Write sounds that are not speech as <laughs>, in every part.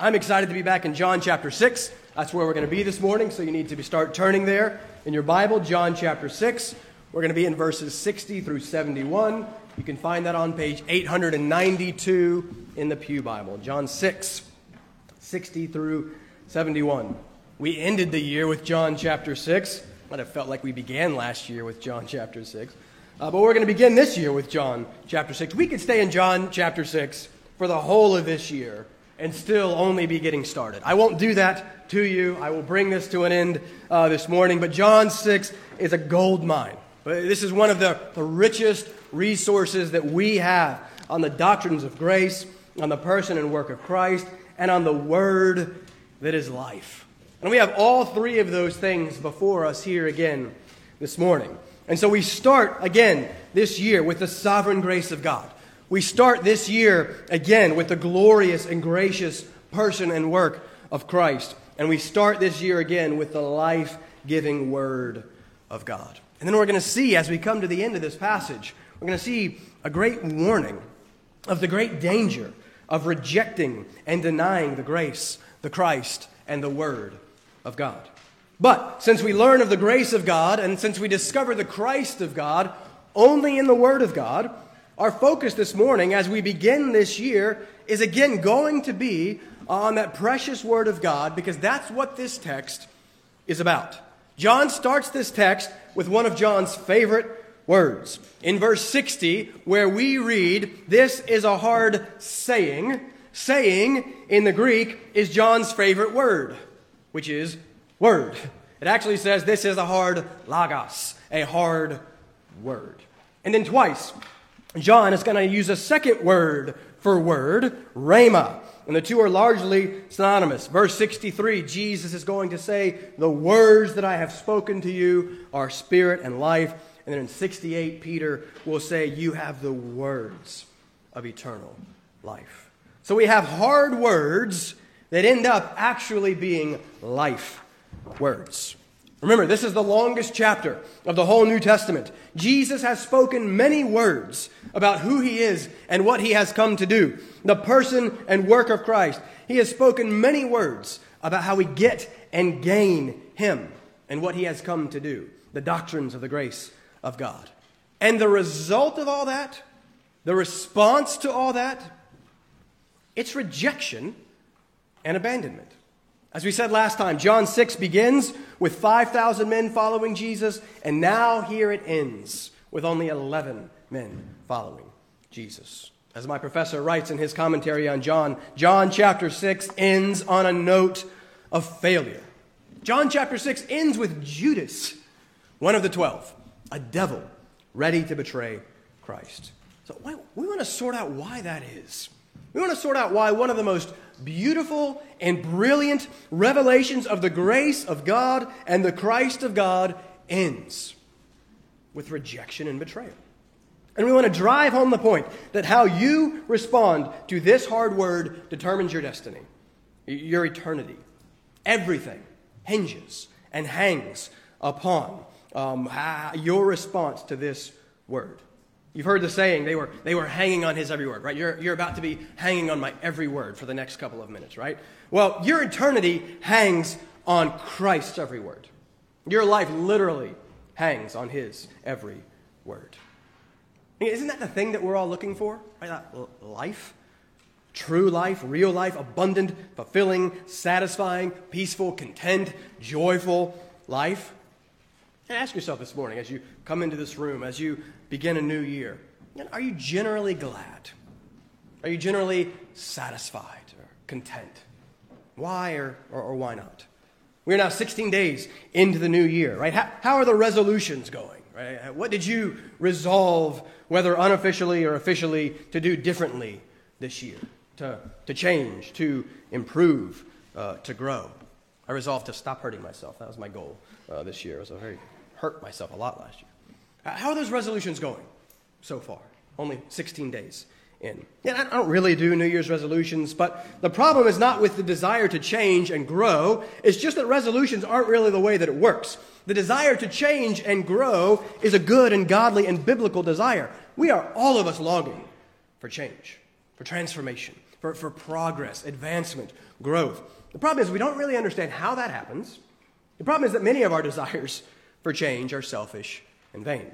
I'm excited to be back in John chapter 6. That's where we're going to be this morning, so you need to start turning there in your Bible, John chapter 6. We're going to be in verses 60 through 71. You can find that on page 892 in the Pew Bible. John 6, 60 through 71. We ended the year with John chapter 6. Might have felt like we began last year with John chapter 6. Uh, but we're going to begin this year with John chapter 6. We could stay in John chapter 6 for the whole of this year and still only be getting started. I won't do that to you. I will bring this to an end uh, this morning. But John 6 is a gold mine. This is one of the, the richest resources that we have on the doctrines of grace, on the person and work of Christ, and on the Word that is life. And we have all three of those things before us here again this morning. And so we start again this year with the sovereign grace of God. We start this year again with the glorious and gracious person and work of Christ. And we start this year again with the life giving Word of God. And then we're going to see, as we come to the end of this passage, we're going to see a great warning of the great danger of rejecting and denying the grace, the Christ, and the Word of God. But since we learn of the grace of God and since we discover the Christ of God only in the Word of God, our focus this morning, as we begin this year, is again going to be on that precious Word of God because that's what this text is about. John starts this text with one of John's favorite words. In verse 60, where we read, This is a hard saying, saying in the Greek is John's favorite word, which is word. It actually says this is a hard logos, a hard word. And then twice, John is going to use a second word for word, rhema. And the two are largely synonymous. Verse 63, Jesus is going to say, The words that I have spoken to you are spirit and life. And then in 68, Peter will say, You have the words of eternal life. So we have hard words that end up actually being life words. Remember, this is the longest chapter of the whole New Testament. Jesus has spoken many words about who he is and what he has come to do, the person and work of Christ. He has spoken many words about how we get and gain him and what he has come to do, the doctrines of the grace of God. And the result of all that, the response to all that, it's rejection and abandonment. As we said last time, John 6 begins with 5,000 men following Jesus, and now here it ends with only 11 men following Jesus. As my professor writes in his commentary on John, John chapter 6 ends on a note of failure. John chapter 6 ends with Judas, one of the 12, a devil ready to betray Christ. So we want to sort out why that is. We want to sort out why one of the most beautiful and brilliant revelations of the grace of God and the Christ of God ends with rejection and betrayal. And we want to drive home the point that how you respond to this hard word determines your destiny, your eternity. Everything hinges and hangs upon um, your response to this word. You've heard the saying, they were, they were hanging on his every word, right? You're, you're about to be hanging on my every word for the next couple of minutes, right? Well, your eternity hangs on Christ's every word. Your life literally hangs on his every word. Isn't that the thing that we're all looking for? Right? Life? True life, real life, abundant, fulfilling, satisfying, peaceful, content, joyful life. And ask yourself this morning as you come into this room, as you begin a new year, are you generally glad? Are you generally satisfied or content? Why or, or, or why not? We're now 16 days into the new year, right? How, how are the resolutions going, right? What did you resolve, whether unofficially or officially, to do differently this year? To, to change, to improve, uh, to grow? I resolved to stop hurting myself. That was my goal uh, this year. I was very hurt myself a lot last year. How are those resolutions going so far? Only 16 days in. Yeah, I don't really do New Year's resolutions, but the problem is not with the desire to change and grow. It's just that resolutions aren't really the way that it works. The desire to change and grow is a good and godly and biblical desire. We are all of us longing for change, for transformation, for, for progress, advancement, growth. The problem is we don't really understand how that happens. The problem is that many of our <laughs> desires for change are selfish and vain.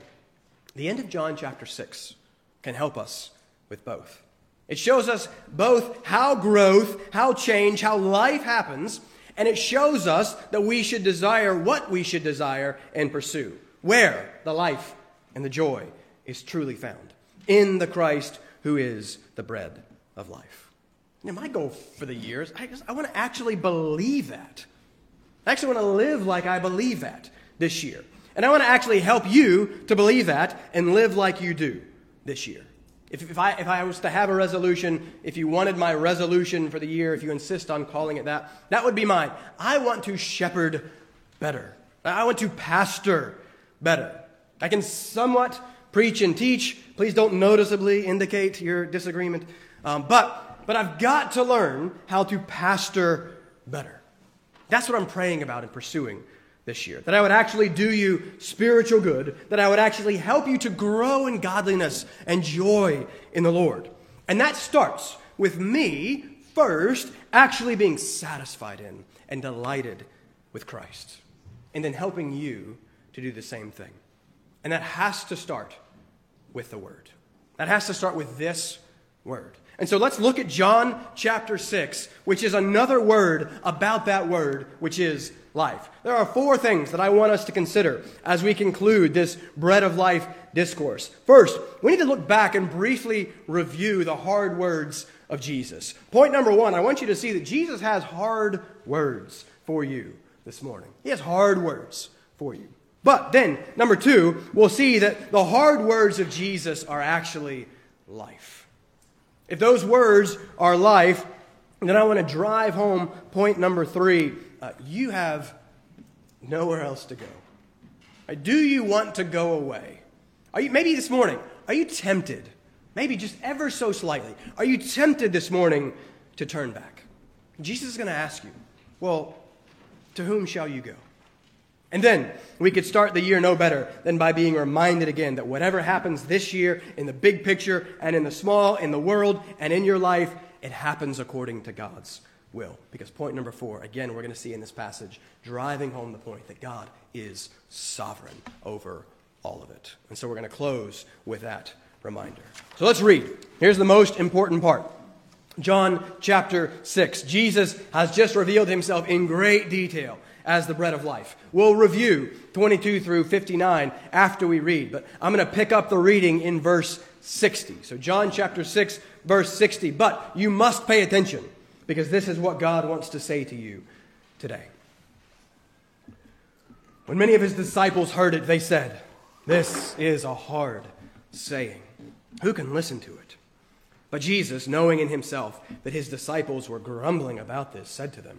The end of John chapter 6 can help us with both. It shows us both how growth, how change, how life happens, and it shows us that we should desire what we should desire and pursue, where the life and the joy is truly found in the Christ who is the bread of life. Now, my goal for the years, I, I want to actually believe that. I actually want to live like I believe that this year. And I want to actually help you to believe that and live like you do this year. If, if, I, if I was to have a resolution, if you wanted my resolution for the year, if you insist on calling it that, that would be mine. I want to shepherd better. I want to pastor better. I can somewhat preach and teach. Please don't noticeably indicate your disagreement. Um, but, but I've got to learn how to pastor better. That's what I'm praying about and pursuing this year. That I would actually do you spiritual good, that I would actually help you to grow in godliness and joy in the Lord. And that starts with me first actually being satisfied in and delighted with Christ, and then helping you to do the same thing. And that has to start with the Word. That has to start with this Word. And so let's look at John chapter 6, which is another word about that word, which is life. There are four things that I want us to consider as we conclude this bread of life discourse. First, we need to look back and briefly review the hard words of Jesus. Point number one, I want you to see that Jesus has hard words for you this morning. He has hard words for you. But then, number two, we'll see that the hard words of Jesus are actually life. If those words are life, then I want to drive home point number three. Uh, you have nowhere else to go. Do you want to go away? Are you, maybe this morning, are you tempted? Maybe just ever so slightly. Are you tempted this morning to turn back? Jesus is going to ask you, well, to whom shall you go? And then we could start the year no better than by being reminded again that whatever happens this year in the big picture and in the small, in the world and in your life, it happens according to God's will. Because point number four, again, we're going to see in this passage, driving home the point that God is sovereign over all of it. And so we're going to close with that reminder. So let's read. Here's the most important part. John chapter 6. Jesus has just revealed himself in great detail as the bread of life. We'll review 22 through 59 after we read, but I'm going to pick up the reading in verse 60. So, John chapter 6, verse 60. But you must pay attention because this is what God wants to say to you today. When many of his disciples heard it, they said, This is a hard saying. Who can listen to it? But Jesus, knowing in himself that his disciples were grumbling about this, said to them,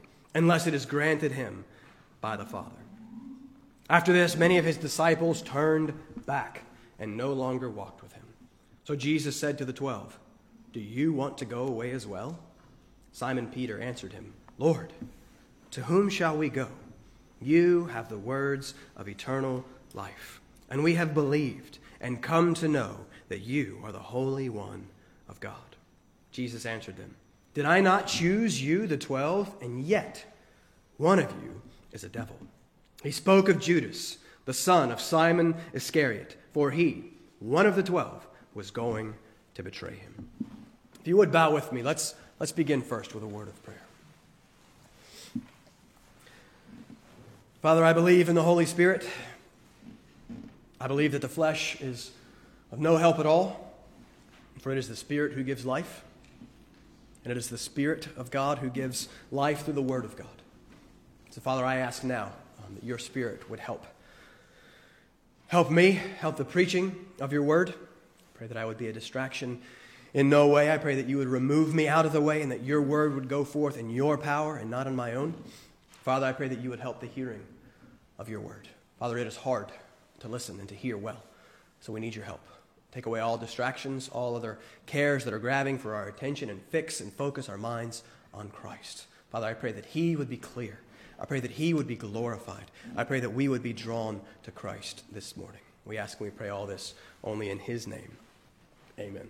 unless it is granted him by the Father. After this, many of his disciples turned back and no longer walked with him. So Jesus said to the twelve, Do you want to go away as well? Simon Peter answered him, Lord, to whom shall we go? You have the words of eternal life, and we have believed and come to know that you are the Holy One of God. Jesus answered them, did I not choose you, the twelve? And yet, one of you is a devil. He spoke of Judas, the son of Simon Iscariot, for he, one of the twelve, was going to betray him. If you would bow with me, let's, let's begin first with a word of prayer. Father, I believe in the Holy Spirit. I believe that the flesh is of no help at all, for it is the Spirit who gives life. And it is the Spirit of God who gives life through the Word of God. So, Father, I ask now um, that your Spirit would help. Help me, help the preaching of your Word. Pray that I would be a distraction in no way. I pray that you would remove me out of the way and that your word would go forth in your power and not in my own. Father, I pray that you would help the hearing of your word. Father, it is hard to listen and to hear well, so we need your help. Take away all distractions, all other cares that are grabbing for our attention, and fix and focus our minds on Christ. Father, I pray that He would be clear. I pray that He would be glorified. I pray that we would be drawn to Christ this morning. We ask and we pray all this only in His name. Amen.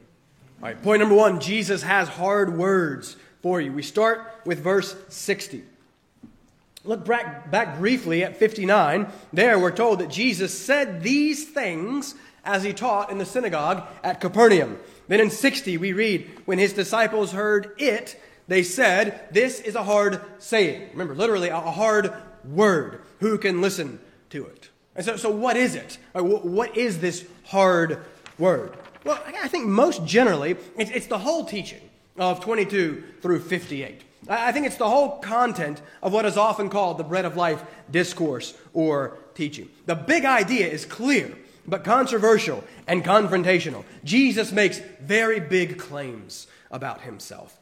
All right, point number one Jesus has hard words for you. We start with verse 60. Look back, back briefly at 59. There we're told that Jesus said these things as he taught in the synagogue at Capernaum. Then in 60, we read, When his disciples heard it, they said, This is a hard saying. Remember, literally, a hard word. Who can listen to it? And so, so what is it? What is this hard word? Well, I think most generally, it's, it's the whole teaching of 22 through 58. I think it's the whole content of what is often called the bread of life discourse or teaching. The big idea is clear, but controversial and confrontational. Jesus makes very big claims about himself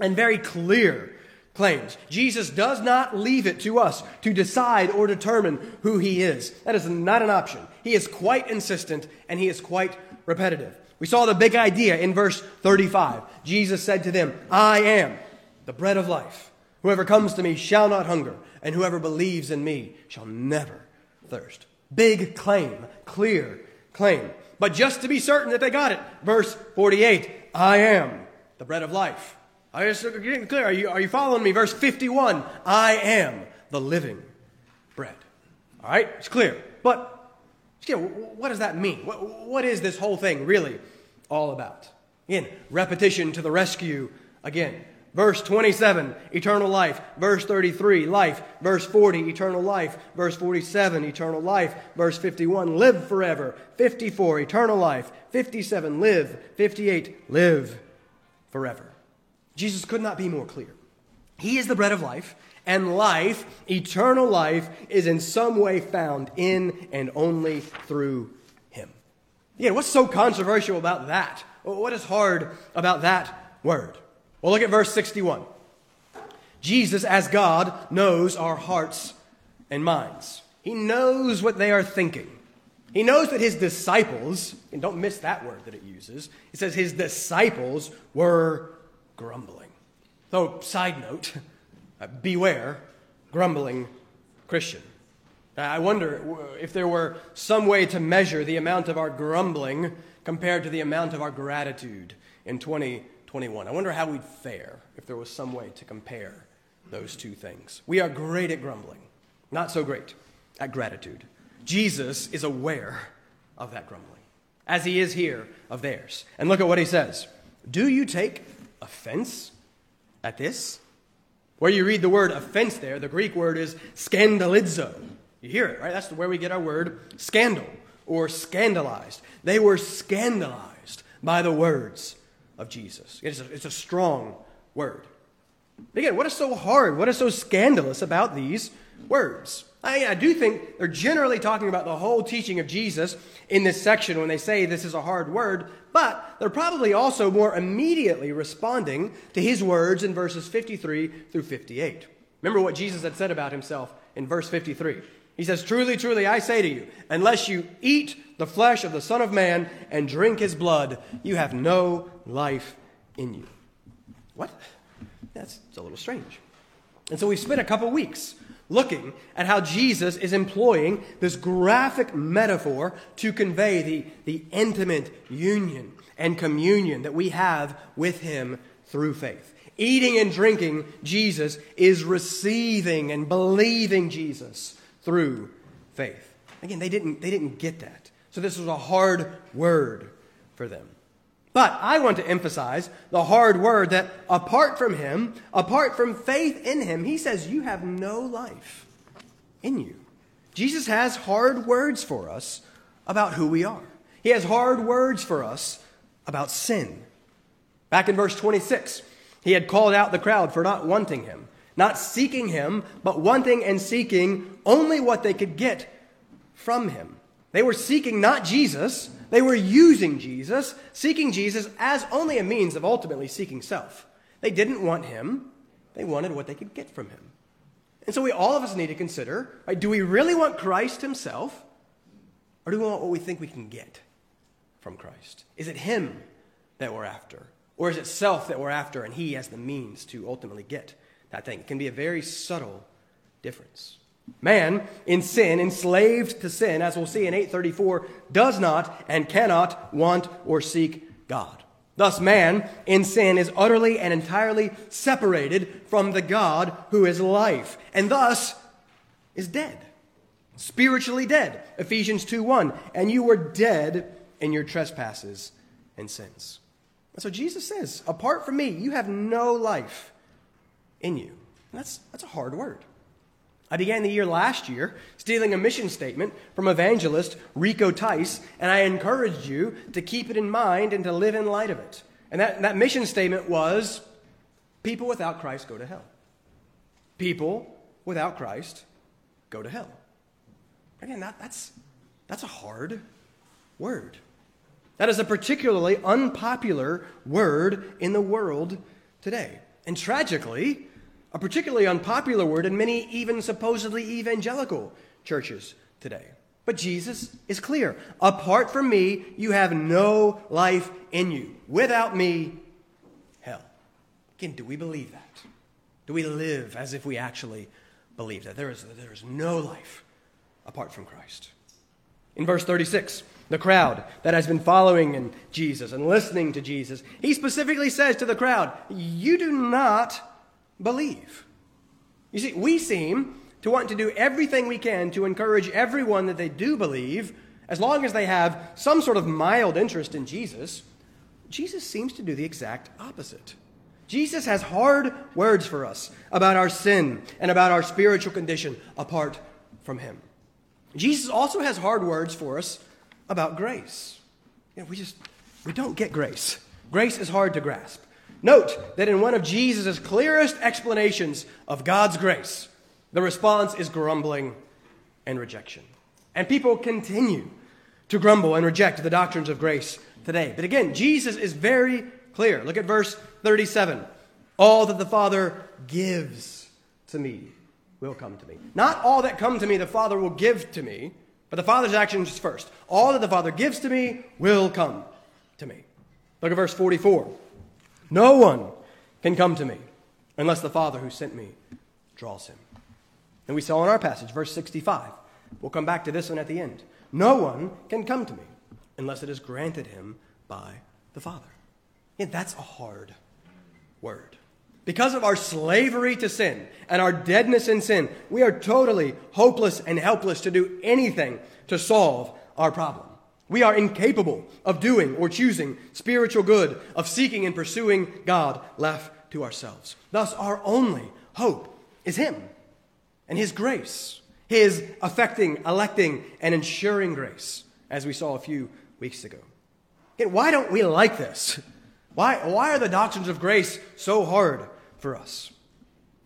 and very clear claims. Jesus does not leave it to us to decide or determine who he is. That is not an option. He is quite insistent and he is quite repetitive. We saw the big idea in verse 35. Jesus said to them, I am the bread of life. Whoever comes to me shall not hunger, and whoever believes in me shall never thirst. Big claim, clear claim. But just to be certain that they got it, verse 48 I am the bread of life. I just uh, getting clear. Are you, are you following me? Verse 51 I am the living bread. All right, it's clear. But what does that mean? What, what is this whole thing really all about? Again, repetition to the rescue again. Verse 27, eternal life. Verse 33, life. Verse 40, eternal life. Verse 47, eternal life. Verse 51, live forever. 54, eternal life. 57, live. 58, live forever. Jesus could not be more clear. He is the bread of life, and life, eternal life, is in some way found in and only through Him. Yeah, what's so controversial about that? What is hard about that word? Well, look at verse 61. Jesus, as God, knows our hearts and minds. He knows what they are thinking. He knows that his disciples, and don't miss that word that it uses, it says his disciples were grumbling. So, side note, uh, beware grumbling Christian. I wonder if there were some way to measure the amount of our grumbling compared to the amount of our gratitude in 20 21. I wonder how we'd fare if there was some way to compare those two things. We are great at grumbling, not so great at gratitude. Jesus is aware of that grumbling, as he is here of theirs. And look at what he says Do you take offense at this? Where you read the word offense there, the Greek word is scandalizo. You hear it, right? That's where we get our word scandal or scandalized. They were scandalized by the words of Jesus. It's a, it's a strong word. Again, what is so hard? What is so scandalous about these words? I, I do think they're generally talking about the whole teaching of Jesus in this section when they say this is a hard word, but they're probably also more immediately responding to his words in verses 53 through 58. Remember what Jesus had said about himself in verse 53. He says, Truly, truly, I say to you, unless you eat the flesh of the Son of Man and drink his blood, you have no life in you. What? That's a little strange. And so we've spent a couple weeks looking at how Jesus is employing this graphic metaphor to convey the, the intimate union and communion that we have with him through faith. Eating and drinking Jesus is receiving and believing Jesus through faith. Again, they didn't, they didn't get that. So this was a hard word for them. But I want to emphasize the hard word that apart from him, apart from faith in him, he says, You have no life in you. Jesus has hard words for us about who we are. He has hard words for us about sin. Back in verse 26, he had called out the crowd for not wanting him not seeking him, but wanting and seeking only what they could get from him. They were seeking not Jesus, they were using Jesus, seeking Jesus as only a means of ultimately seeking self. They didn't want him, they wanted what they could get from him. And so we all of us need to consider right, do we really want Christ himself, or do we want what we think we can get from Christ? Is it him that we're after? Or is it self that we're after and he has the means to ultimately get that thing? It can be a very subtle difference. Man in sin, enslaved to sin, as we'll see in 834, does not and cannot want or seek God. Thus, man in sin is utterly and entirely separated from the God who is life, and thus is dead, spiritually dead. Ephesians 2 1. And you were dead in your trespasses and sins. And so Jesus says, apart from me, you have no life in you. And that's, that's a hard word. I began the year last year stealing a mission statement from evangelist Rico Tice, and I encouraged you to keep it in mind and to live in light of it. And that, that mission statement was people without Christ go to hell. People without Christ go to hell. Again, that, that's, that's a hard word. That is a particularly unpopular word in the world today. And tragically, a particularly unpopular word in many even supposedly evangelical churches today. But Jesus is clear. Apart from me, you have no life in you. Without me, hell. Again, do we believe that? Do we live as if we actually believe that? There is, there is no life apart from Christ. In verse 36, the crowd that has been following and Jesus and listening to Jesus, he specifically says to the crowd, You do not believe. You see, we seem to want to do everything we can to encourage everyone that they do believe, as long as they have some sort of mild interest in Jesus. Jesus seems to do the exact opposite. Jesus has hard words for us about our sin and about our spiritual condition apart from Him. Jesus also has hard words for us about grace. You know, we just we don't get grace. Grace is hard to grasp. Note that in one of Jesus' clearest explanations of God's grace, the response is grumbling and rejection. And people continue to grumble and reject the doctrines of grace today. But again, Jesus is very clear. Look at verse 37. All that the Father gives to me will come to me. Not all that come to me the Father will give to me, but the Father's actions first. All that the Father gives to me will come to me. Look at verse 44. No one can come to me unless the Father who sent me draws him. And we saw in our passage, verse 65. We'll come back to this one at the end. No one can come to me unless it is granted him by the Father. Yeah, that's a hard word. Because of our slavery to sin and our deadness in sin, we are totally hopeless and helpless to do anything to solve our problem. We are incapable of doing or choosing spiritual good, of seeking and pursuing God left to ourselves. Thus, our only hope is Him and His grace, His affecting, electing, and ensuring grace, as we saw a few weeks ago. And why don't we like this? Why, why are the doctrines of grace so hard for us?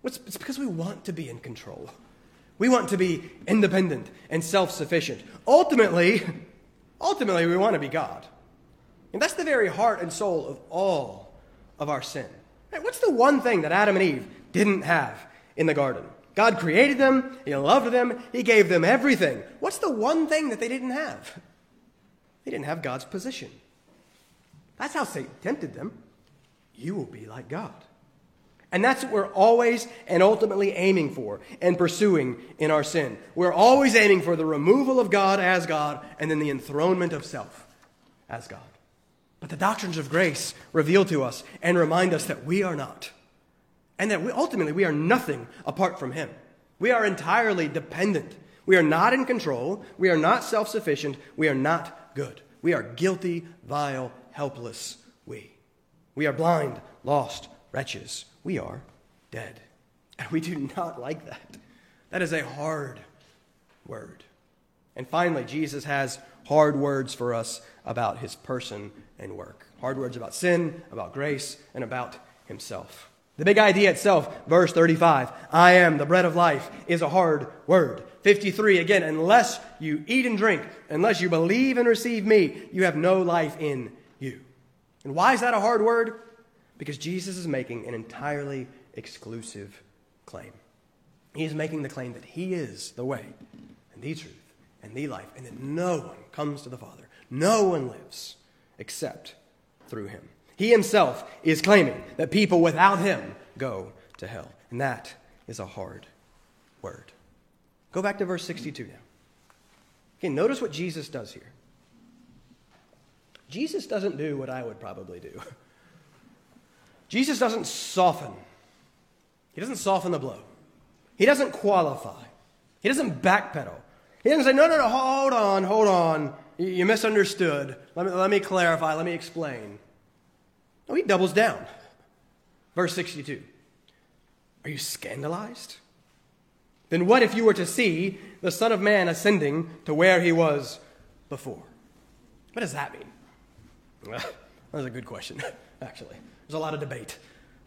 It's, it's because we want to be in control. We want to be independent and self sufficient. Ultimately, <laughs> Ultimately, we want to be God. And that's the very heart and soul of all of our sin. What's the one thing that Adam and Eve didn't have in the garden? God created them, He loved them, He gave them everything. What's the one thing that they didn't have? They didn't have God's position. That's how Satan tempted them. You will be like God. And that's what we're always and ultimately aiming for and pursuing in our sin. We're always aiming for the removal of God as God and then the enthronement of self as God. But the doctrines of grace reveal to us and remind us that we are not. And that we, ultimately we are nothing apart from Him. We are entirely dependent. We are not in control. We are not self sufficient. We are not good. We are guilty, vile, helpless we. We are blind, lost, wretches we are dead. And we do not like that. That is a hard word. And finally, Jesus has hard words for us about his person and work. Hard words about sin, about grace, and about himself. The big idea itself, verse 35, I am the bread of life, is a hard word 53 again, unless you eat and drink, unless you believe and receive me, you have no life in you. And why is that a hard word? Because Jesus is making an entirely exclusive claim. He is making the claim that he is the way and the truth and the life, and that no one comes to the Father, no one lives except through him. He himself is claiming that people without him go to hell. And that is a hard word. Go back to verse 62 now. Okay, notice what Jesus does here. Jesus doesn't do what I would probably do. <laughs> Jesus doesn't soften. He doesn't soften the blow. He doesn't qualify. He doesn't backpedal. He doesn't say, no, no, no, hold on, hold on. You misunderstood. Let me, let me clarify. Let me explain. No, he doubles down. Verse 62. Are you scandalized? Then what if you were to see the Son of Man ascending to where he was before? What does that mean? Well, <laughs> that's a good question, <laughs> actually. There's a lot of debate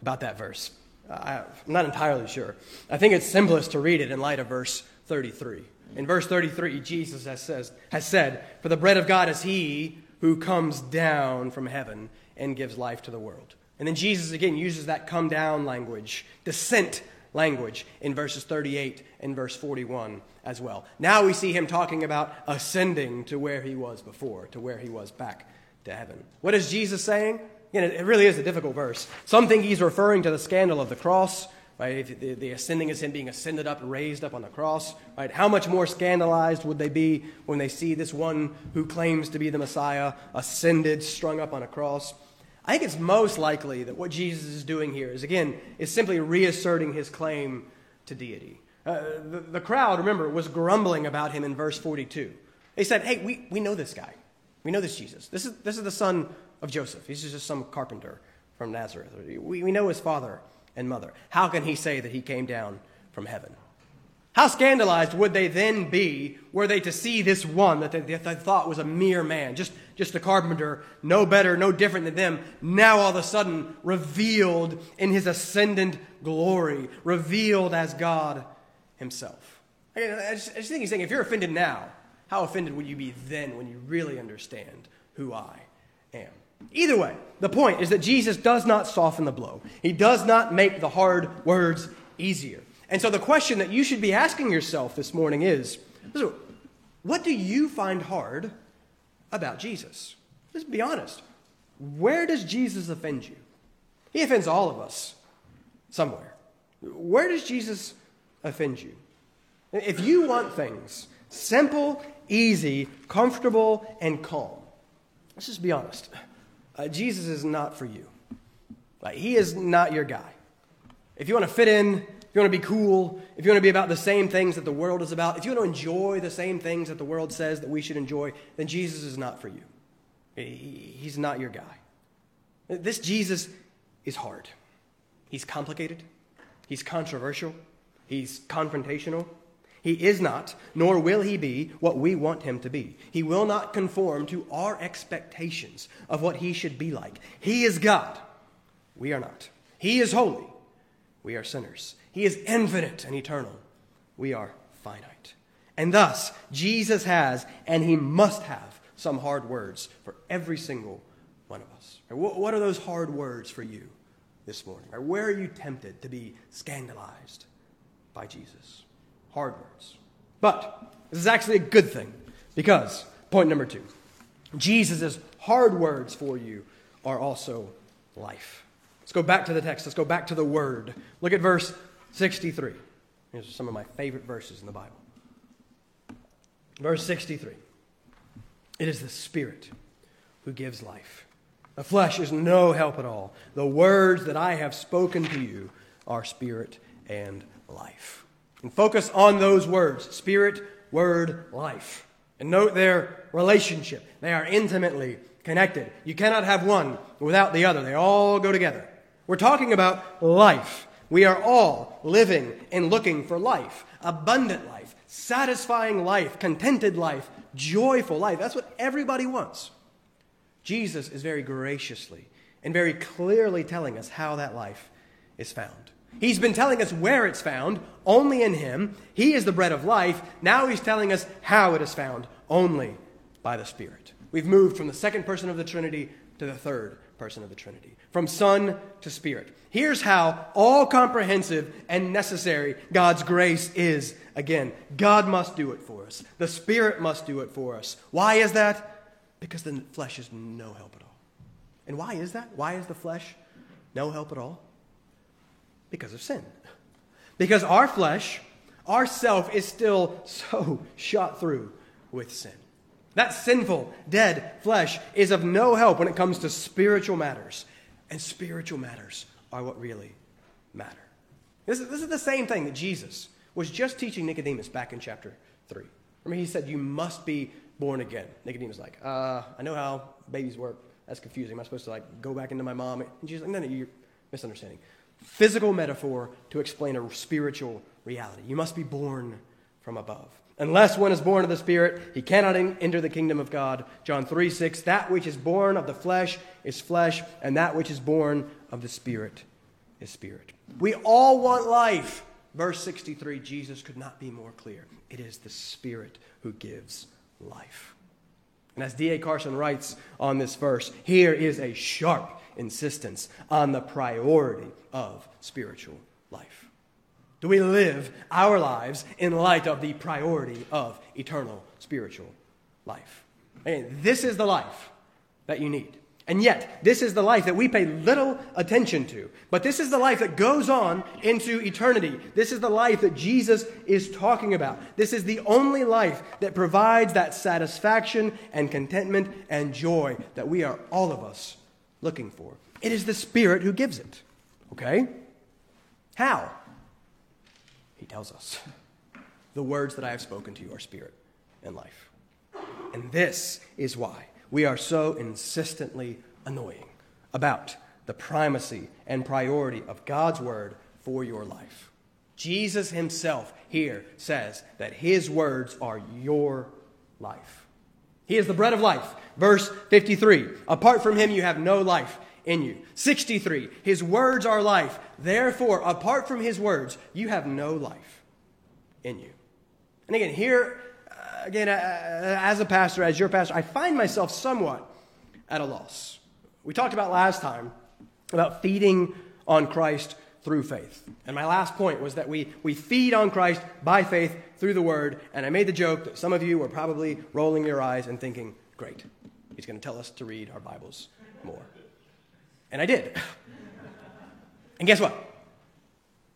about that verse. I'm not entirely sure. I think it's simplest to read it in light of verse 33. In verse 33, Jesus has, says, has said, For the bread of God is he who comes down from heaven and gives life to the world. And then Jesus again uses that come down language, descent language in verses 38 and verse 41 as well. Now we see him talking about ascending to where he was before, to where he was back to heaven. What is Jesus saying? Again, it really is a difficult verse. Some think he's referring to the scandal of the cross. Right? The, the ascending is him being ascended up, raised up on the cross. Right? How much more scandalized would they be when they see this one who claims to be the Messiah ascended, strung up on a cross? I think it's most likely that what Jesus is doing here is, again, is simply reasserting his claim to deity. Uh, the, the crowd, remember, was grumbling about him in verse 42. They said, Hey, we, we know this guy. We know this Jesus. This is, this is the son of Joseph. He's just some carpenter from Nazareth. We, we know his father and mother. How can he say that he came down from heaven? How scandalized would they then be were they to see this one that they, they, thought was a mere man, just, just a carpenter, no better, no different than them, now all of a sudden revealed in his ascendant glory, revealed as God himself? I just, I just think he's saying if you're offended now, how offended would you be then when you really understand who I am? Either way, the point is that Jesus does not soften the blow. He does not make the hard words easier. And so the question that you should be asking yourself this morning is what do you find hard about Jesus? Let's be honest. Where does Jesus offend you? He offends all of us somewhere. Where does Jesus offend you? If you want things simple, easy, comfortable, and calm, let's just be honest. Uh, Jesus is not for you. Like, he is not your guy. If you want to fit in, if you want to be cool, if you want to be about the same things that the world is about, if you want to enjoy the same things that the world says that we should enjoy, then Jesus is not for you. He's not your guy. This Jesus is hard. He's complicated. He's controversial. He's confrontational. He is not, nor will he be, what we want him to be. He will not conform to our expectations of what he should be like. He is God. We are not. He is holy. We are sinners. He is infinite and eternal. We are finite. And thus, Jesus has, and he must have, some hard words for every single one of us. What are those hard words for you this morning? Where are you tempted to be scandalized by Jesus? Hard words. But this is actually a good thing because, point number two, Jesus' hard words for you are also life. Let's go back to the text. Let's go back to the word. Look at verse 63. These are some of my favorite verses in the Bible. Verse 63 It is the Spirit who gives life. The flesh is no help at all. The words that I have spoken to you are spirit and life. And focus on those words spirit, word, life. And note their relationship. They are intimately connected. You cannot have one without the other, they all go together. We're talking about life. We are all living and looking for life, abundant life, satisfying life, contented life, joyful life. That's what everybody wants. Jesus is very graciously and very clearly telling us how that life is found. He's been telling us where it's found, only in Him. He is the bread of life. Now He's telling us how it is found, only by the Spirit. We've moved from the second person of the Trinity to the third person of the Trinity, from Son to Spirit. Here's how all comprehensive and necessary God's grace is. Again, God must do it for us, the Spirit must do it for us. Why is that? Because the flesh is no help at all. And why is that? Why is the flesh no help at all? Because of sin. Because our flesh, our self, is still so shot through with sin. That sinful, dead flesh is of no help when it comes to spiritual matters. And spiritual matters are what really matter. This is, this is the same thing that Jesus was just teaching Nicodemus back in chapter 3. Remember, he said, You must be born again. Nicodemus like, uh, I know how babies work. That's confusing. Am I supposed to like go back into my mom? And Jesus like, No, no, you're misunderstanding. Physical metaphor to explain a spiritual reality. You must be born from above. Unless one is born of the Spirit, he cannot enter the kingdom of God. John 3 6. That which is born of the flesh is flesh, and that which is born of the Spirit is spirit. We all want life. Verse 63, Jesus could not be more clear. It is the Spirit who gives life. And as D.A. Carson writes on this verse, here is a sharp insistence on the priority of spiritual life. Do we live our lives in light of the priority of eternal spiritual life? And this is the life that you need. And yet, this is the life that we pay little attention to. But this is the life that goes on into eternity. This is the life that Jesus is talking about. This is the only life that provides that satisfaction and contentment and joy that we are, all of us, looking for. It is the Spirit who gives it. Okay? How? He tells us the words that I have spoken to you are spirit and life. And this is why we are so insistently annoying about the primacy and priority of God's word for your life. Jesus himself here says that his words are your life. He is the bread of life. Verse 53 Apart from him, you have no life in you. 63 His words are life. Therefore, apart from his words, you have no life in you. And again, here, uh, again, uh, uh, as a pastor, as your pastor, I find myself somewhat at a loss. We talked about last time about feeding on Christ through faith. And my last point was that we, we feed on Christ by faith through the word. And I made the joke that some of you were probably rolling your eyes and thinking, great, he's going to tell us to read our Bibles more. And I did. <laughs> And guess what?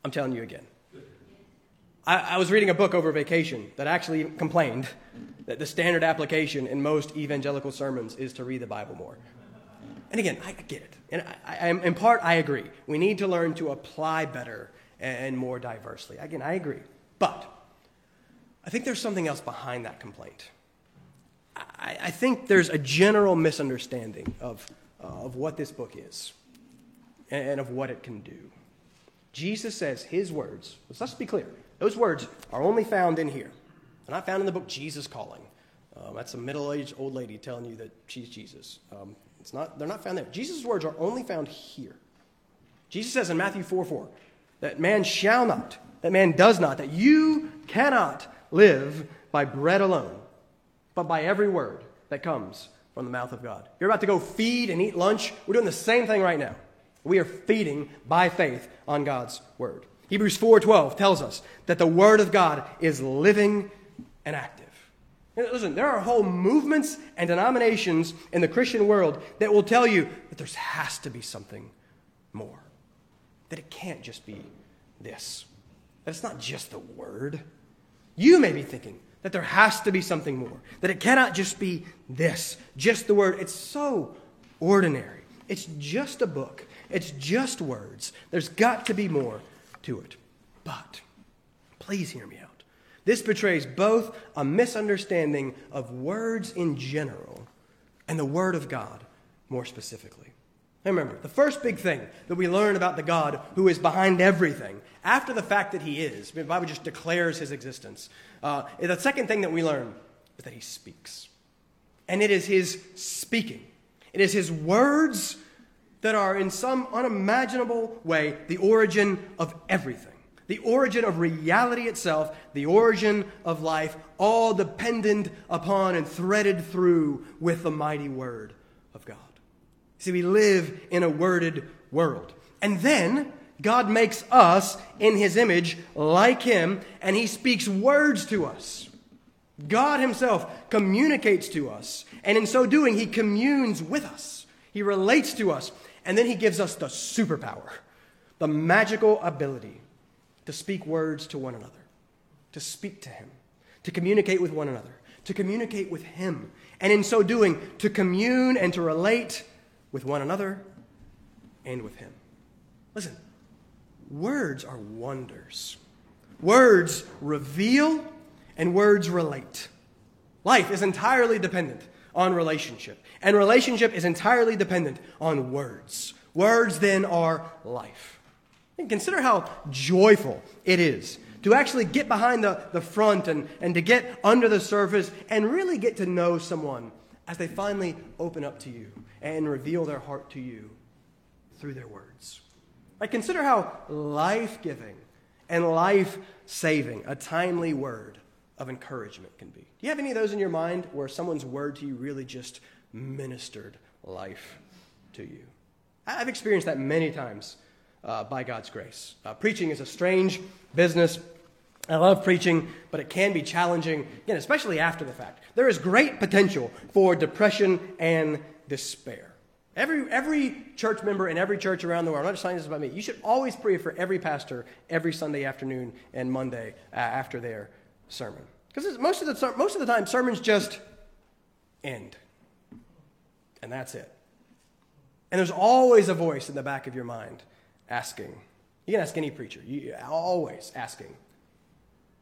I'm telling you again. I, I, was reading a book over vacation that actually complained that the standard application in most evangelical sermons is to read the Bible more. And again, I get it. And I, I, in part, I agree. We need to learn to apply better and more diversely. Again, I agree. But I think there's something else behind that complaint. I, I think there's a general misunderstanding of uh, of what this book is and of what it can do. Jesus says his words, let's be clear, those words are only found in here. They're not found in the book Jesus Calling. Um, that's a middle aged old lady telling you that she's Jesus. Um, it's not, they're not found there. Jesus' words are only found here. Jesus says in Matthew 4 4 that man shall not, that man does not, that you cannot live by bread alone, but by every word that comes from the mouth of God. You're about to go feed and eat lunch. We're doing the same thing right now. We are feeding by faith on God's word. Hebrews 4:12 tells us that the word of God is living and active. listen, there are whole movements and denominations in the Christian world that will tell you that there has to be something more. That it can't just be this. That it's not just the word. You may be thinking, that there has to be something more, that it cannot just be this, just the word. It's so ordinary. It's just a book, it's just words. There's got to be more to it. But please hear me out. This betrays both a misunderstanding of words in general and the Word of God more specifically. Now remember, the first big thing that we learn about the God who is behind everything, after the fact that he is, the Bible just declares his existence. Uh, the second thing that we learn is that he speaks. And it is his speaking, it is his words that are in some unimaginable way the origin of everything. The origin of reality itself, the origin of life, all dependent upon and threaded through with the mighty Word of God. See, we live in a worded world. And then God makes us in His image like Him, and He speaks words to us. God Himself communicates to us, and in so doing, He communes with us. He relates to us, and then He gives us the superpower, the magical ability to speak words to one another, to speak to Him, to communicate with one another, to communicate with Him, and in so doing, to commune and to relate with one another and with Him. Listen, words are wonders. Words reveal and words relate. Life is entirely dependent on relationship, and relationship is entirely dependent on words. Words then are life. And consider how joyful it is to actually get behind the, the front and, and to get under the surface and really get to know someone as they finally open up to you and reveal their heart to you through their words. Like, consider how life giving and life saving a timely word of encouragement can be. Do you have any of those in your mind where someone's word to you really just ministered life to you? I've experienced that many times uh, by God's grace. Uh, preaching is a strange business. I love preaching, but it can be challenging, again, especially after the fact. There is great potential for depression and despair. Every, every church member in every church around the world, I'm not just saying this about me, you should always pray for every pastor every Sunday afternoon and Monday uh, after their sermon. Because most, of the, most of the time, sermons just end. And that's it. And there's always a voice in the back of your mind asking. You can ask any preacher, you, always asking,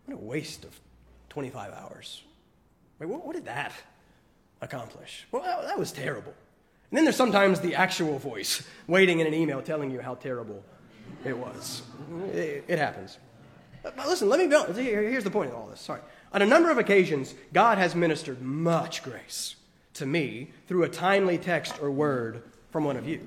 what a waste of 25 hours. Wait, what, what did that accomplish? Well, that, that was terrible. And then there's sometimes the actual voice waiting in an email telling you how terrible it was. It, it happens. But listen, let me honest. Here's the point of all this. Sorry. On a number of occasions, God has ministered much grace to me through a timely text or word from one of you.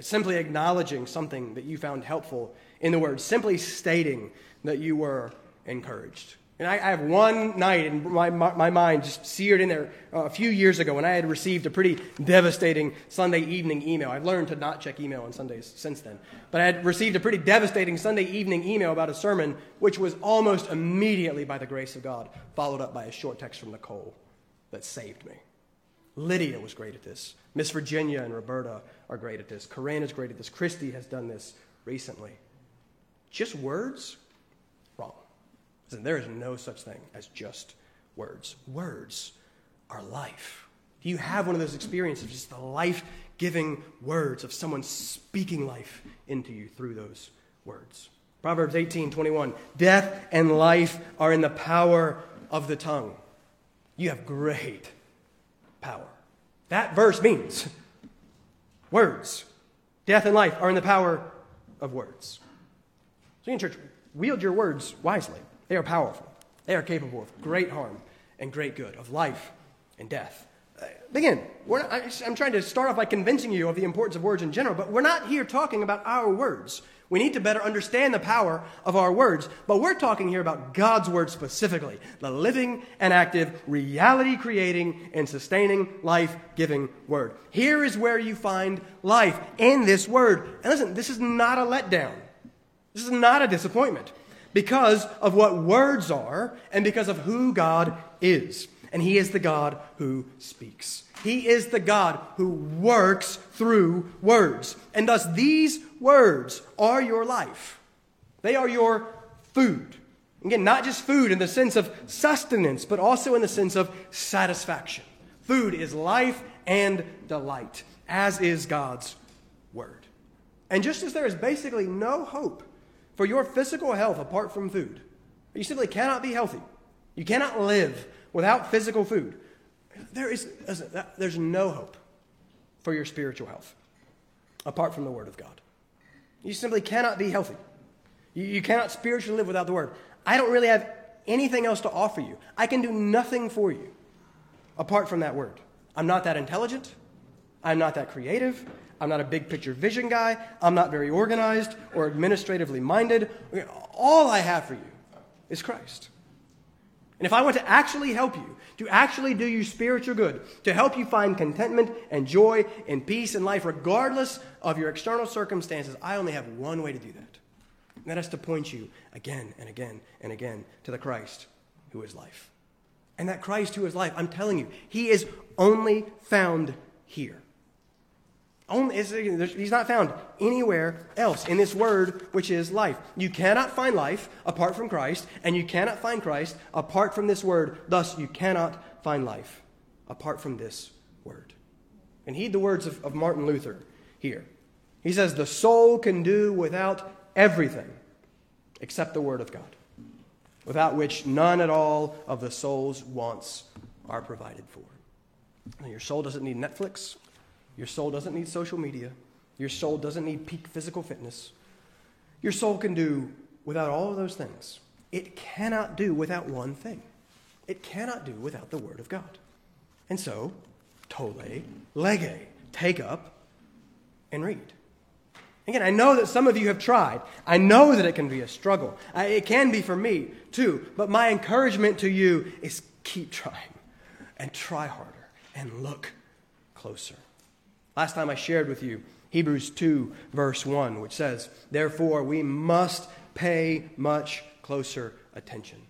Simply acknowledging something that you found helpful in the word, simply stating that you were encouraged. And I, I have one night in my, my, my, mind just seared in there uh, a few years ago when I had received a pretty devastating Sunday evening email. I've learned to not check email on Sundays since then. But I had received a pretty devastating Sunday evening email about a sermon, which was almost immediately, by the grace of God, followed up by a short text from Nicole that saved me. Lydia was great at this. Miss Virginia and Roberta are great at this. Corinne is great at this. Christy has done this recently. Just words Listen, there is no such thing as just words. Words are life. Do you have one of those experiences, just the life giving words of someone speaking life into you through those words? Proverbs 18 21. Death and life are in the power of the tongue. You have great power. That verse means words. Death and life are in the power of words. So, in church, wield your words wisely. They are powerful. They are capable of great harm and great good, of life and death. Uh, again, not, I'm trying to start off by convincing you of the importance of words in general, but we're not here talking about our words. We need to better understand the power of our words, but we're talking here about God's word specifically the living and active, reality creating and sustaining, life giving word. Here is where you find life in this word. And listen, this is not a letdown, this is not a disappointment because of what words are and because of who God is. And He is the God who speaks. He is the God who works through words. And thus, these words are your life. They are your food. Again, not just food in the sense of sustenance, but also in the sense of satisfaction. Food is life and delight, as is God's word. And just as there is basically no hope for your physical health apart from food. You simply cannot be healthy. You cannot live without physical food. There is there's no hope for your spiritual health apart from the Word of God. You simply cannot be healthy. You, you cannot spiritually live without the Word. I don't really have anything else to offer you. I can do nothing for you apart from that Word. I'm not that intelligent. I'm not that creative. I'm not a big picture vision guy. I'm not very organized or administratively minded. All I have for you is Christ. And if I want to actually help you, to actually do you spiritual good, to help you find contentment and joy and peace in life, regardless of your external circumstances, I only have one way to do that. And that is to point you again and again and again to the Christ who is life. And that Christ who is life, I'm telling you, he is only found here. Only, he's not found anywhere else in this word, which is life. You cannot find life apart from Christ, and you cannot find Christ apart from this word. Thus, you cannot find life apart from this word. And heed the words of, of Martin Luther here. He says, The soul can do without everything except the word of God, without which none at all of the soul's wants are provided for. your soul doesn't need Netflix. Your soul doesn't need social media. Your soul doesn't need peak physical fitness. Your soul can do without all of those things. It cannot do without one thing. It cannot do without the Word of God. And so, tolle, lege, take up and read. Again, I know that some of you have tried. I know that it can be a struggle. It can be for me too. But my encouragement to you is keep trying and try harder and look closer. Last time I shared with you Hebrews 2, verse 1, which says, Therefore, we must pay much closer attention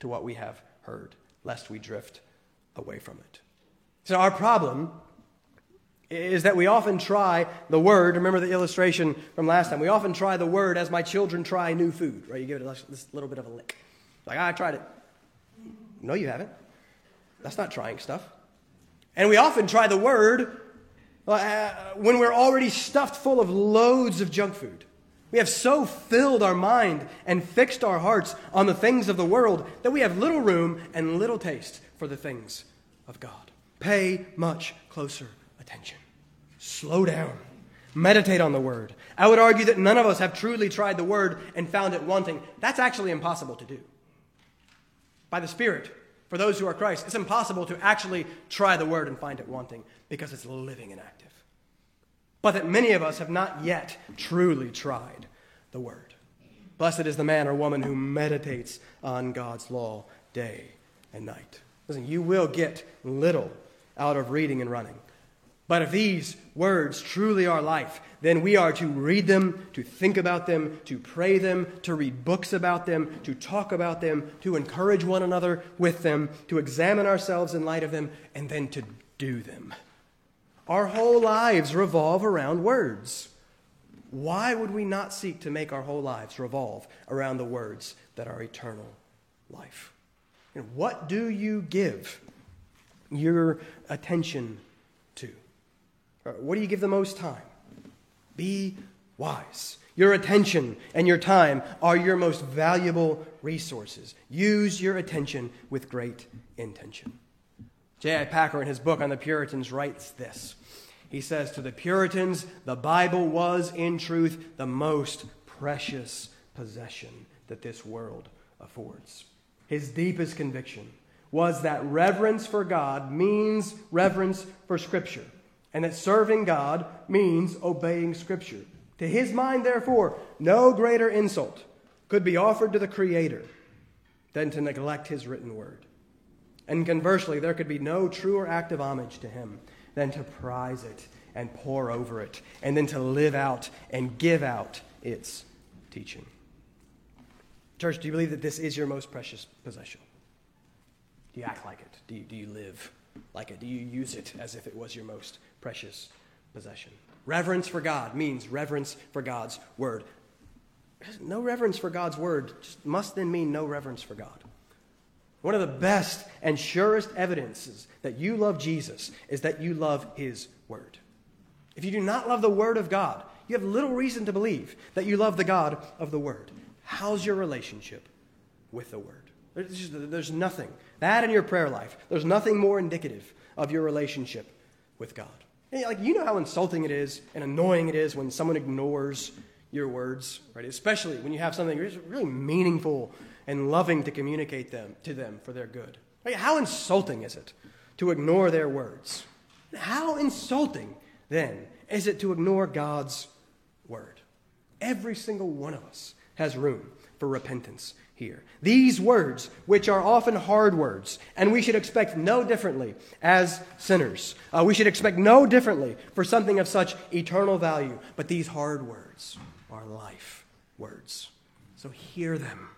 to what we have heard, lest we drift away from it. So, our problem is that we often try the word. Remember the illustration from last time? We often try the word as my children try new food, right? You give it this little bit of a lick. Like, I tried it. No, you haven't. That's not trying stuff. And we often try the word Uh, when we're already stuffed full of loads of junk food. We have so filled our mind and fixed our hearts on the things of the world that we have little room and little taste for the things of God. Pay much closer attention. Slow down. Meditate on the Word. I would argue that none of us have truly tried the Word and found it wanting. That's actually impossible to do. By the Spirit, for those who are Christ, it's impossible to actually try the Word and find it wanting because it's living and active. But that many of us have not yet truly tried the Word. Blessed is the man or woman who meditates on God's law day and night. Listen, you will get little out of reading and running. But if these words truly are life, then we are to read them, to think about them, to pray them, to read books about them, to talk about them, to encourage one another with them, to examine ourselves in light of them, and then to do them. Our whole lives revolve around words. Why would we not seek to make our whole lives revolve around the words that are eternal life? What do you give your attention to? Uh, what do you give the most time? Be wise. Your attention and your time are your most valuable resources. Use your attention with great intention. J.I. Packer, in his book on the Puritans, writes this. He says, To the Puritans, the Bible was, in truth, the most precious possession that this world affords. His deepest conviction was that reverence for God means reverence for Scripture, and that serving God means obeying Scripture. To his mind, therefore, no greater insult could be offered to the Creator than to neglect his written word. And conversely, there could be no truer act of homage to him than to prize it and pore over it, and then to live out and give out its teaching. Church, do you believe that this is your most precious possession? Do you act like it? Do you, do you live like it? Do you use it as if it was your most precious possession? Reverence for God means reverence for God's word. No reverence for God's word must then mean no reverence for God. One of the best and surest evidences that you love Jesus is that you love his word. If you do not love the word of God, you have little reason to believe that you love the God of the word. How's your relationship with the word? There's, just, there's nothing. That in your prayer life, there's nothing more indicative of your relationship with God. Like you know how insulting it is and annoying it is when someone ignores your words, right? Especially when you have something really meaningful and loving to communicate them to them for their good. How insulting is it to ignore their words? How insulting then is it to ignore God's word? Every single one of us has room for repentance here. These words, which are often hard words, and we should expect no differently as sinners. Uh, we should expect no differently for something of such eternal value. But these hard words are life words. So hear them,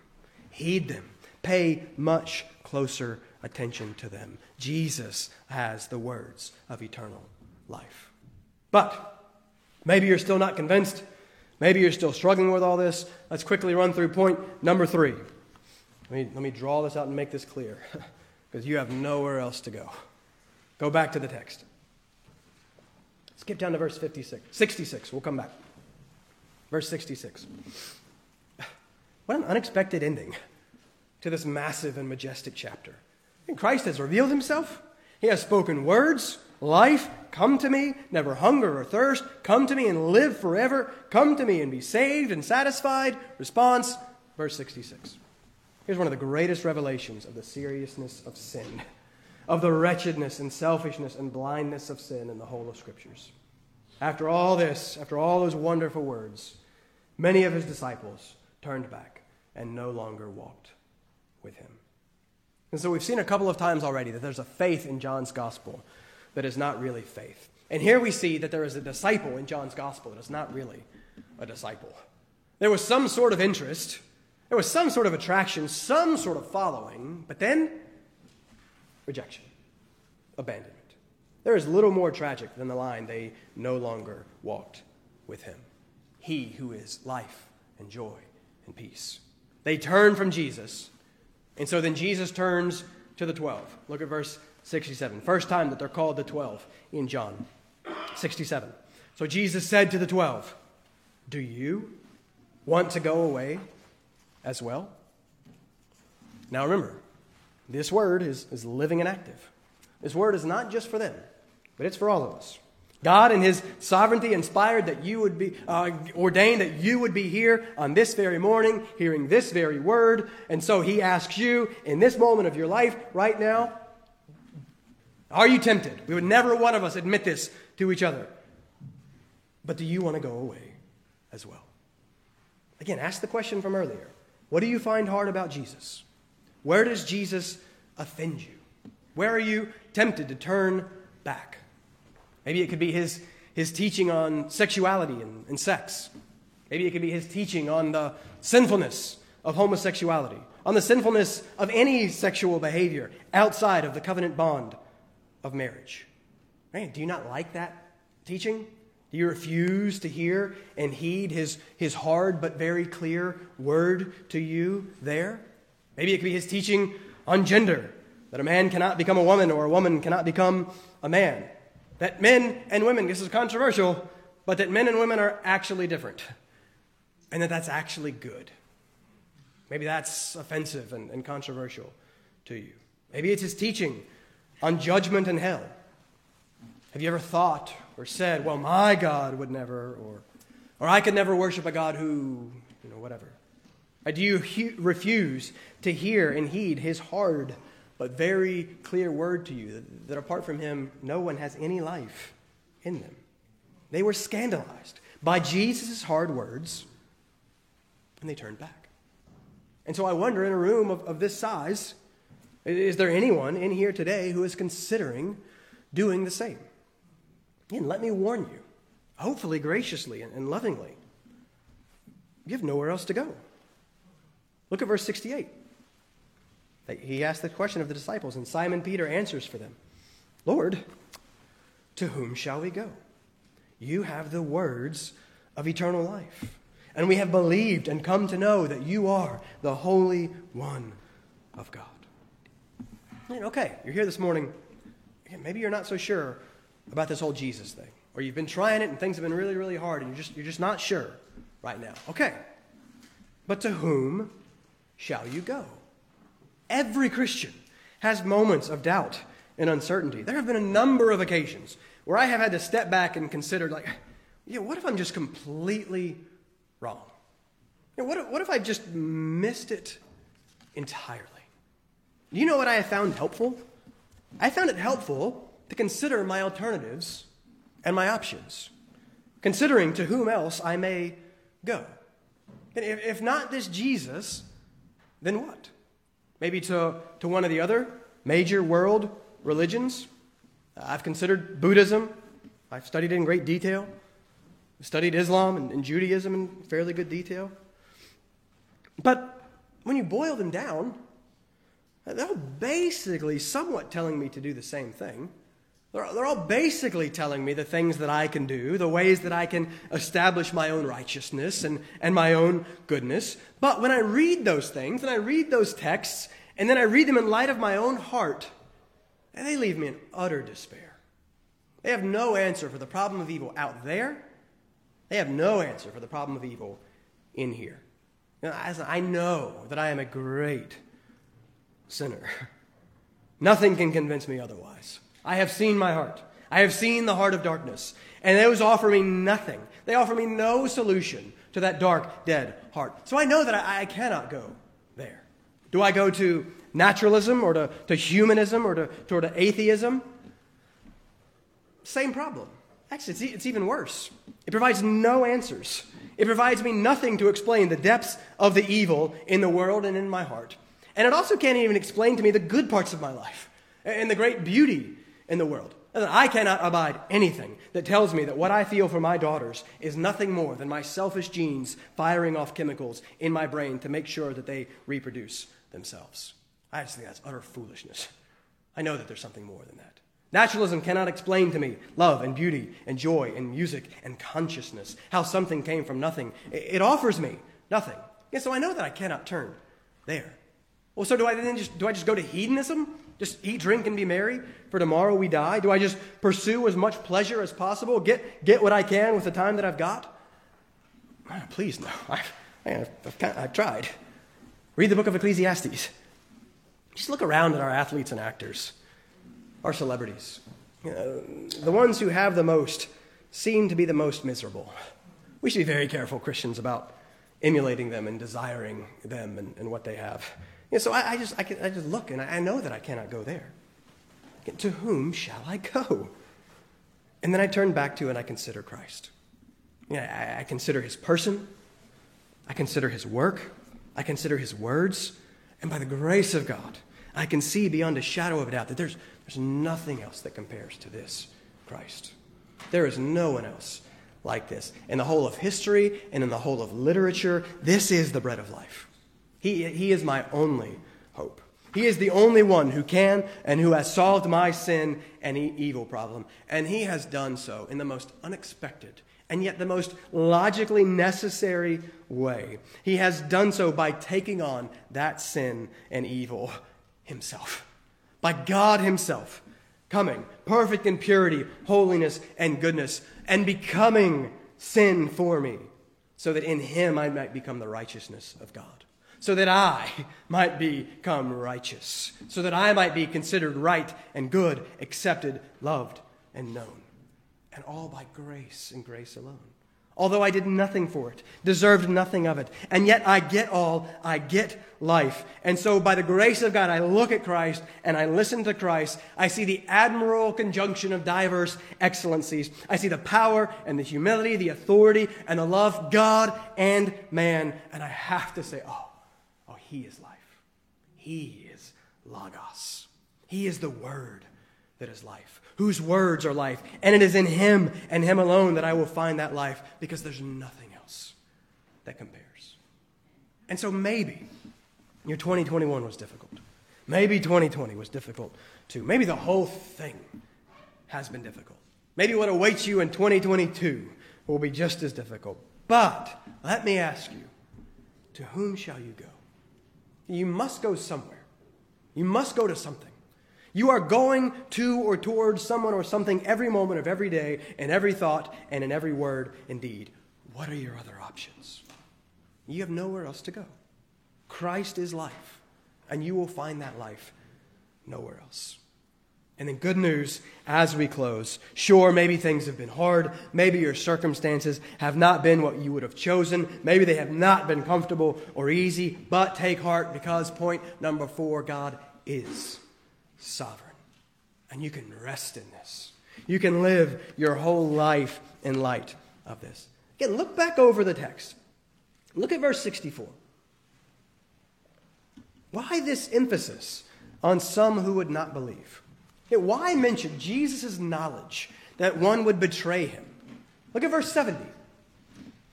heed them, pay much closer attention to them. Jesus has the words of eternal life. But maybe you're still not convinced. Maybe you're still struggling with all this. Let's quickly run through point number three. Let me, let me draw this out and make this clear <laughs> because you have nowhere else to go. Go back to the text. Skip down to verse 56. 66. We'll come back. Verse 66. What an unexpected ending to this massive and majestic chapter. And Christ has revealed himself. He has spoken words, life, come to me, never hunger or thirst, come to me and live forever, come to me and be saved and satisfied. Response, verse 66. Here's one of the greatest revelations of the seriousness of sin, of the wretchedness and selfishness and blindness of sin in the whole of Scriptures. After all this, after all those wonderful words, many of his disciples turned back and no longer walked with him. And so we've seen a couple of times already that there's a faith in John's gospel that is not really faith. And here we see that there is a disciple in John's gospel that is not really a disciple. There was some sort of interest, there was some sort of attraction, some sort of following, but then rejection, abandonment. There is little more tragic than the line, they no longer walked with him. He who is life and joy and peace. They turn from Jesus and so then Jesus turns to the 12. Look at verse 67. First time that they're called the 12 in John 67. So Jesus said to the 12, Do you want to go away as well? Now remember, this word is, is living and active. This word is not just for them, but it's for all of us. God, in His sovereignty, inspired that you would be, uh, ordained that you would be here on this very morning, hearing this very word. And so He asks you, in this moment of your life, right now, are you tempted? We would never one of us admit this to each other. But do you want to go away as well? Again, ask the question from earlier What do you find hard about Jesus? Where does Jesus offend you? Where are you tempted to turn back? Maybe it could be his, his teaching on sexuality and, and sex. Maybe it could be his teaching on the sinfulness of homosexuality, on the sinfulness of any sexual behavior outside of the covenant bond of marriage. Man, do you not like that teaching? Do you refuse to hear and heed his, his hard but very clear word to you there? Maybe it could be his teaching on gender, that a man cannot become a woman or a woman cannot become a man that men and women, this is controversial, but that men and women are actually different. And that that's actually good. Maybe that's offensive and, and controversial to you. Maybe it's his teaching on judgment and hell. Have you ever thought or said, well, my God would never, or, or I could never worship a God who, you know, whatever? Or do you he- refuse to hear and heed his hard but very clear word to you that, that apart from him, no one has any life in them. They were scandalized by Jesus' hard words, and they turned back. And so I wonder in a room of, of this size, is there anyone in here today who is considering doing the same? And let me warn you, hopefully graciously and, lovingly, you have nowhere else to go. Look at verse 68. He asked the question of the disciples, and Simon Peter answers for them Lord, to whom shall we go? You have the words of eternal life. And we have believed and come to know that you are the Holy One of God. Okay, you're here this morning. Maybe you're not so sure about this whole Jesus thing, or you've been trying it and things have been really, really hard, and you're just, you're just not sure right now. Okay, but to whom shall you go? Every Christian has moments of doubt and uncertainty. There have been a number of occasions where I have had to step back and consider, like, yeah, what if I'm just completely wrong? You know, what, if, what if I just missed it entirely? You know what I have found helpful? I found it helpful to consider my alternatives and my options. considering to whom else I may go. If not this Jesus, then what? Maybe to, to one of the other major world religions? Uh, I've considered Buddhism. I've studied it in great detail. I've studied Islam and, and Judaism in fairly good detail. But when you boil them down, they're basically somewhat telling me to do the same thing. They're, they're all basically telling me the things that I can do, the ways that I can establish my own righteousness and, and my own goodness. But when I read those things, and I read those texts, and then I read them in light of my own heart, and they leave me in utter despair. They have no answer for the problem of evil out there. They have no answer for the problem of evil in here. You know, I know that I am a great sinner. <laughs> Nothing can convince me otherwise. I have seen my heart. I have seen the heart of darkness. And those offer me nothing. They offer me no solution to that dark, dead heart. So I know that I, I cannot go there. Do I go to naturalism or to, to humanism or to, to, atheism? Same problem. Actually, it's, it's even worse. It provides no answers. It provides me nothing to explain the depths of the evil in the world and in my heart. And it also can't even explain to me the good parts of my life and the great beauty in the world. I cannot abide anything that tells me that what I feel for my daughters is nothing more than my selfish genes firing off chemicals in my brain to make sure that they reproduce themselves. I just think that's utter foolishness. I know that there's something more than that. Naturalism cannot explain to me love and beauty and joy and music and consciousness, how something came from nothing. It offers me nothing. And so I know that I cannot turn there. Well, so do I then just do I just go to hedonism? Just eat, drink, and be merry? For tomorrow we die? Do I just pursue as much pleasure as possible? Get, get what I can with the time that I've got? Please, no. <laughs> I've, I've, I've, I've tried. Read the book of Ecclesiastes. Just look around at our athletes and actors, our celebrities. You know, the ones who have the most seem to be the most miserable. We should be very careful, Christians, about emulating them and desiring them and, and what they have. You know, so I, I, just, I, can, I just look and I, I know that I cannot go there. To whom shall I go? And then I turn back to and I consider Christ. You know, I, I consider his person, I consider his work, I consider his words, and by the grace of God, I can see beyond a shadow of a doubt that there's, there's nothing else that compares to this Christ. There is no one else like this. In the whole of history and in the whole of literature, this is the bread of life. He, he is my only hope. He is the only one who can and who has solved my sin and evil problem. And he has done so in the most unexpected and yet the most logically necessary way. He has done so by taking on that sin and evil himself. By God Himself coming, perfect in purity, holiness, and goodness, and becoming sin for me, so that in Him I might become the righteousness of God so that I <laughs> might become righteous, so that I might be considered right and good, accepted, loved, and known. And all by grace and grace alone. Although I did nothing for it, deserved nothing of it, and yet I get all, I get life. And so, by the grace of God, I look at Christ and I listen to Christ. I see the admirable conjunction of diverse excellencies. I see the power and the humility, the authority and the love, God and man. And I have to say, oh, he is life. He is Logos. He is the Word that is life, whose words are life. And it is in Him and Him alone that I will find that life because there's nothing else that compares. And so maybe your 2021 was difficult. Maybe 2020 was difficult too. Maybe the whole thing has been difficult. Maybe what awaits you in 2022 will be just as difficult. But let me ask you to whom shall you go? You must go somewhere. You must go to something. You are going to or towards someone or something every moment of every day, in every thought, and in every word indeed. What are your other options? You have nowhere else to go. Christ is life, and you will find that life nowhere else. And then, good news as we close. Sure, maybe things have been hard. Maybe your circumstances have not been what you would have chosen. Maybe they have not been comfortable or easy. But take heart because point number four God is sovereign. And you can rest in this. You can live your whole life in light of this. Again, look back over the text. Look at verse 64. Why this emphasis on some who would not believe? Why mention Jesus' knowledge that one would betray him? Look at verse 70.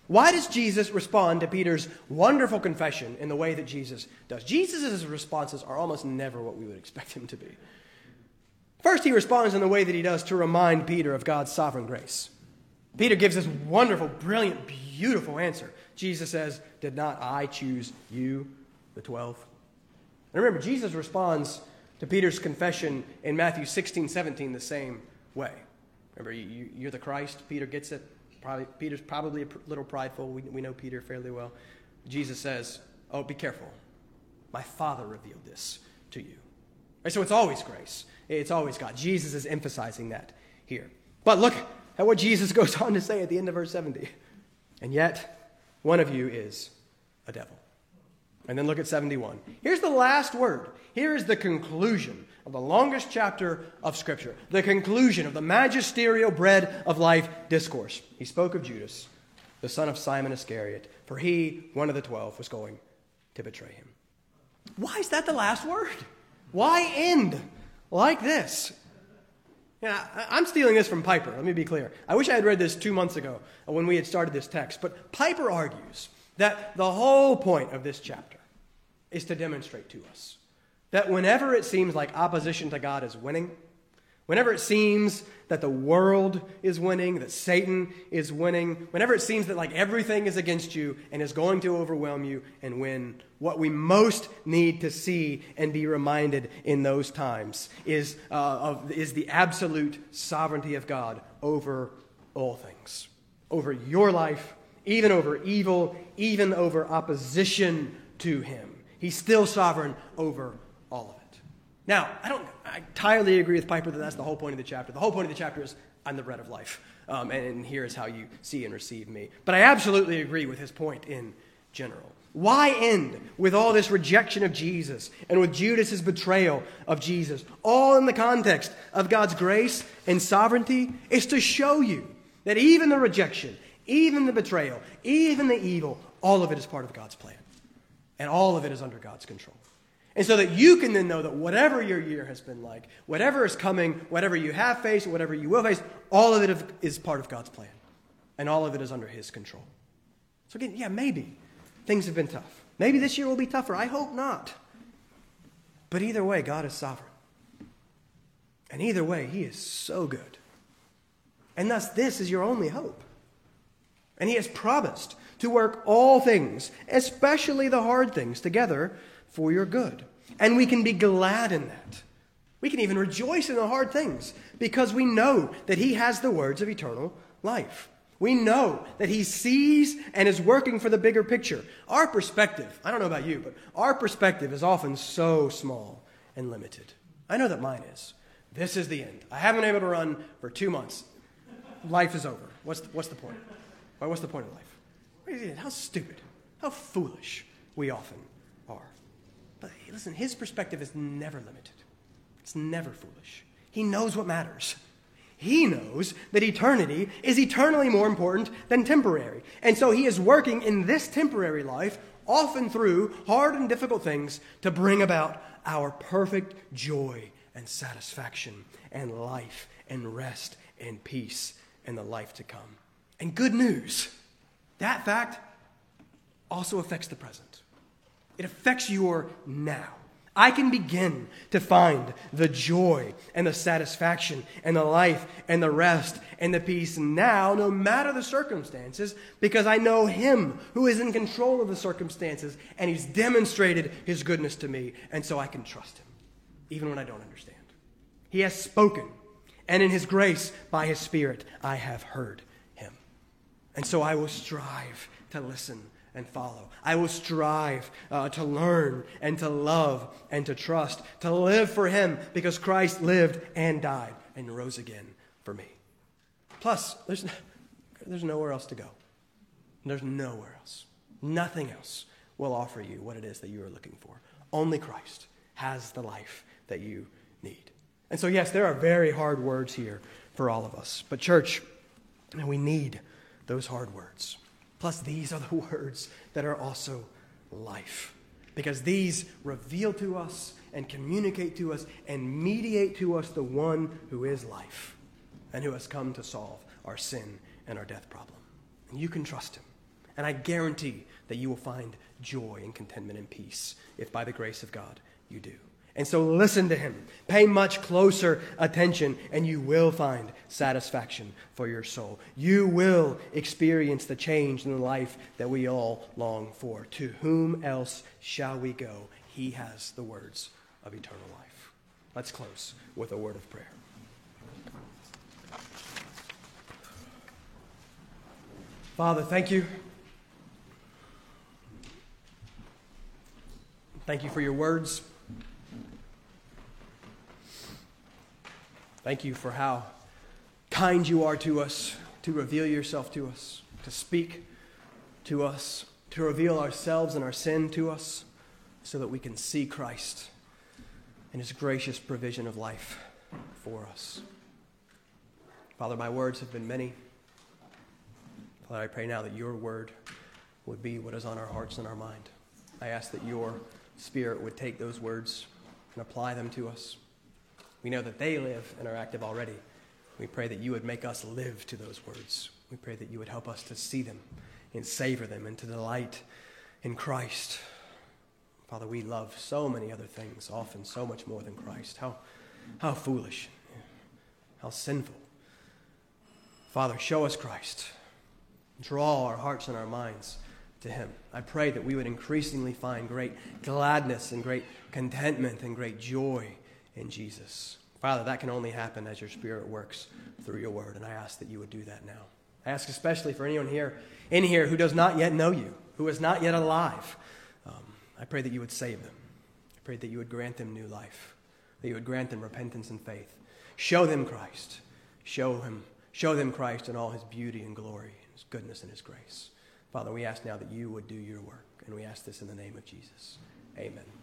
Why does Jesus respond to Peter's wonderful confession in the way that Jesus does? Jesus' responses are almost never what we would expect him to be. First, he responds in the way that he does to remind Peter of God's sovereign grace. Peter gives this wonderful, brilliant, beautiful answer. Jesus says, Did not I choose you, the twelve? And remember, Jesus responds to Peter's confession in Matthew 16, 17 the same way. Remember, you, are the Christ. Peter gets it. Probably, Peter's probably a little prideful. We, we know Peter fairly well. Jesus says, Oh, be careful. My Father revealed this to you. Right, so it's always grace. It's always God. Jesus is emphasizing that here. But look at what Jesus <laughs> goes on to say at the end of verse 70. And yet, one of you is a devil. And then look at 71. Here's the last word. Here is the conclusion of the longest chapter of Scripture, the conclusion of the magisterial bread of life discourse. He spoke of Judas, the son of Simon Iscariot, for he, one of the twelve, was going to betray him. Why is that the last word? Why end like this? Yeah, I'm stealing this from Piper. Let me be clear. I wish I had read this two months ago when we had started this text. But Piper argues that the whole point of this chapter is to demonstrate to us that whenever it seems like opposition to God is winning, whenever it seems that the world is winning, that Satan is winning, whenever it seems that like everything is against you and is going to overwhelm you and win, what we most need to see and be reminded in those times is, uh, of, is the absolute sovereignty of God over all things, over your life, even over evil, even over opposition to Him. He's still sovereign over all of it. Now, I don't I entirely agree with Piper that that's the whole point of the chapter. The whole point of the chapter is I'm the bread of life, um, and here is how you see and receive me. But I absolutely agree with his point in general. Why end with all this rejection of Jesus and with Judas's betrayal of Jesus, all in the context of God's grace and sovereignty? Is to show you that even the rejection, even the betrayal, even the evil, all of it is part of God's plan. And all of it is under God's control. And so that you can then know that whatever your year has been like, whatever is coming, whatever you have faced, whatever you will face, all of it is part of God's plan. And all of it is under His control. So again, yeah, maybe things have been tough. Maybe this year will be tougher. I hope not. But either way, God is sovereign. And either way, He is so good. And thus, this is your only hope. And He has promised to work all things, especially the hard things, together for your good. And we can be glad in that. We can even rejoice in the hard things because we know that He has the words of eternal life. We know that He sees and is working for the bigger picture. Our perspective, I don't know about you, but our perspective is often so small and limited. I know that mine is. This is the end. I haven't been able to run for two months. Life is over. What's the, what's the point? What's the point of life? How stupid, how foolish we often are. but listen, his perspective is never limited, it's never foolish. He knows what matters. He knows that eternity is eternally more important than temporary. And so he is working in this temporary life, often through hard and difficult things, to bring about our perfect joy and satisfaction and life and rest and peace and the life to come. And good news that fact also affects the present. It affects your now. I can begin to find the joy and the satisfaction and the life and the rest and the peace now, no matter the circumstances, because I know Him who is in control of the circumstances and He's demonstrated His goodness to me, and so I can trust Him, even when I don't understand. He has spoken, and in His grace, by His Spirit, I have heard. And so I will strive to listen and follow. I will strive uh, to learn and to love and to trust, to live for Him because Christ lived and died and rose again for me. Plus, there's, there's nowhere else to go. There's nowhere else. Nothing else will offer you what it is that you are looking for. Only Christ has the life that you need. And so, yes, there are very hard words here for all of us. But, church, we need those hard words. Plus, these are the <laughs> words that are also life. Because these reveal to us and communicate to us and mediate to us the one who is life and who has come to solve our sin and our death problem. And you can trust him. And I guarantee that you will find joy and contentment and peace if, by the grace of God, you do. And so listen to him. Pay much closer attention, and you will find satisfaction for your soul. You will experience the change in the life that we all long for. To whom else shall we go? He has the words of eternal life. Let's close with a word of prayer. Father, thank you. Thank you for your words. Thank you for how kind you are to us, to reveal yourself to us, to speak to us, to reveal ourselves and our sin to us, so that we can see Christ and his gracious provision of life for us. Father, my words have been many. Father, I pray now that your word would be what is on our hearts and our mind. I ask that your spirit would take those words and apply them to us. We know that they live and are active already. We pray that you would make us live to those words. We pray that you would help us to see them and savor them and to delight in Christ. Father, we love so many other things, often so much more than Christ. How, how foolish, how sinful. Father, show us Christ. Draw our hearts and our minds to Him. I pray that we would increasingly find great gladness and great contentment and great joy in Jesus. Father, that can only happen as your Spirit works through your word, and I ask that you would do that now. I ask especially for anyone here in here who does not yet know you, who is not yet alive. Um, I pray that you would save them. I pray that you would grant them new life, that you would grant them repentance and faith. Show them Christ. Show him. Show them Christ in all his beauty and glory, his goodness and his grace. Father, we ask now that you would do your work, and we ask this in the name of Jesus. Amen.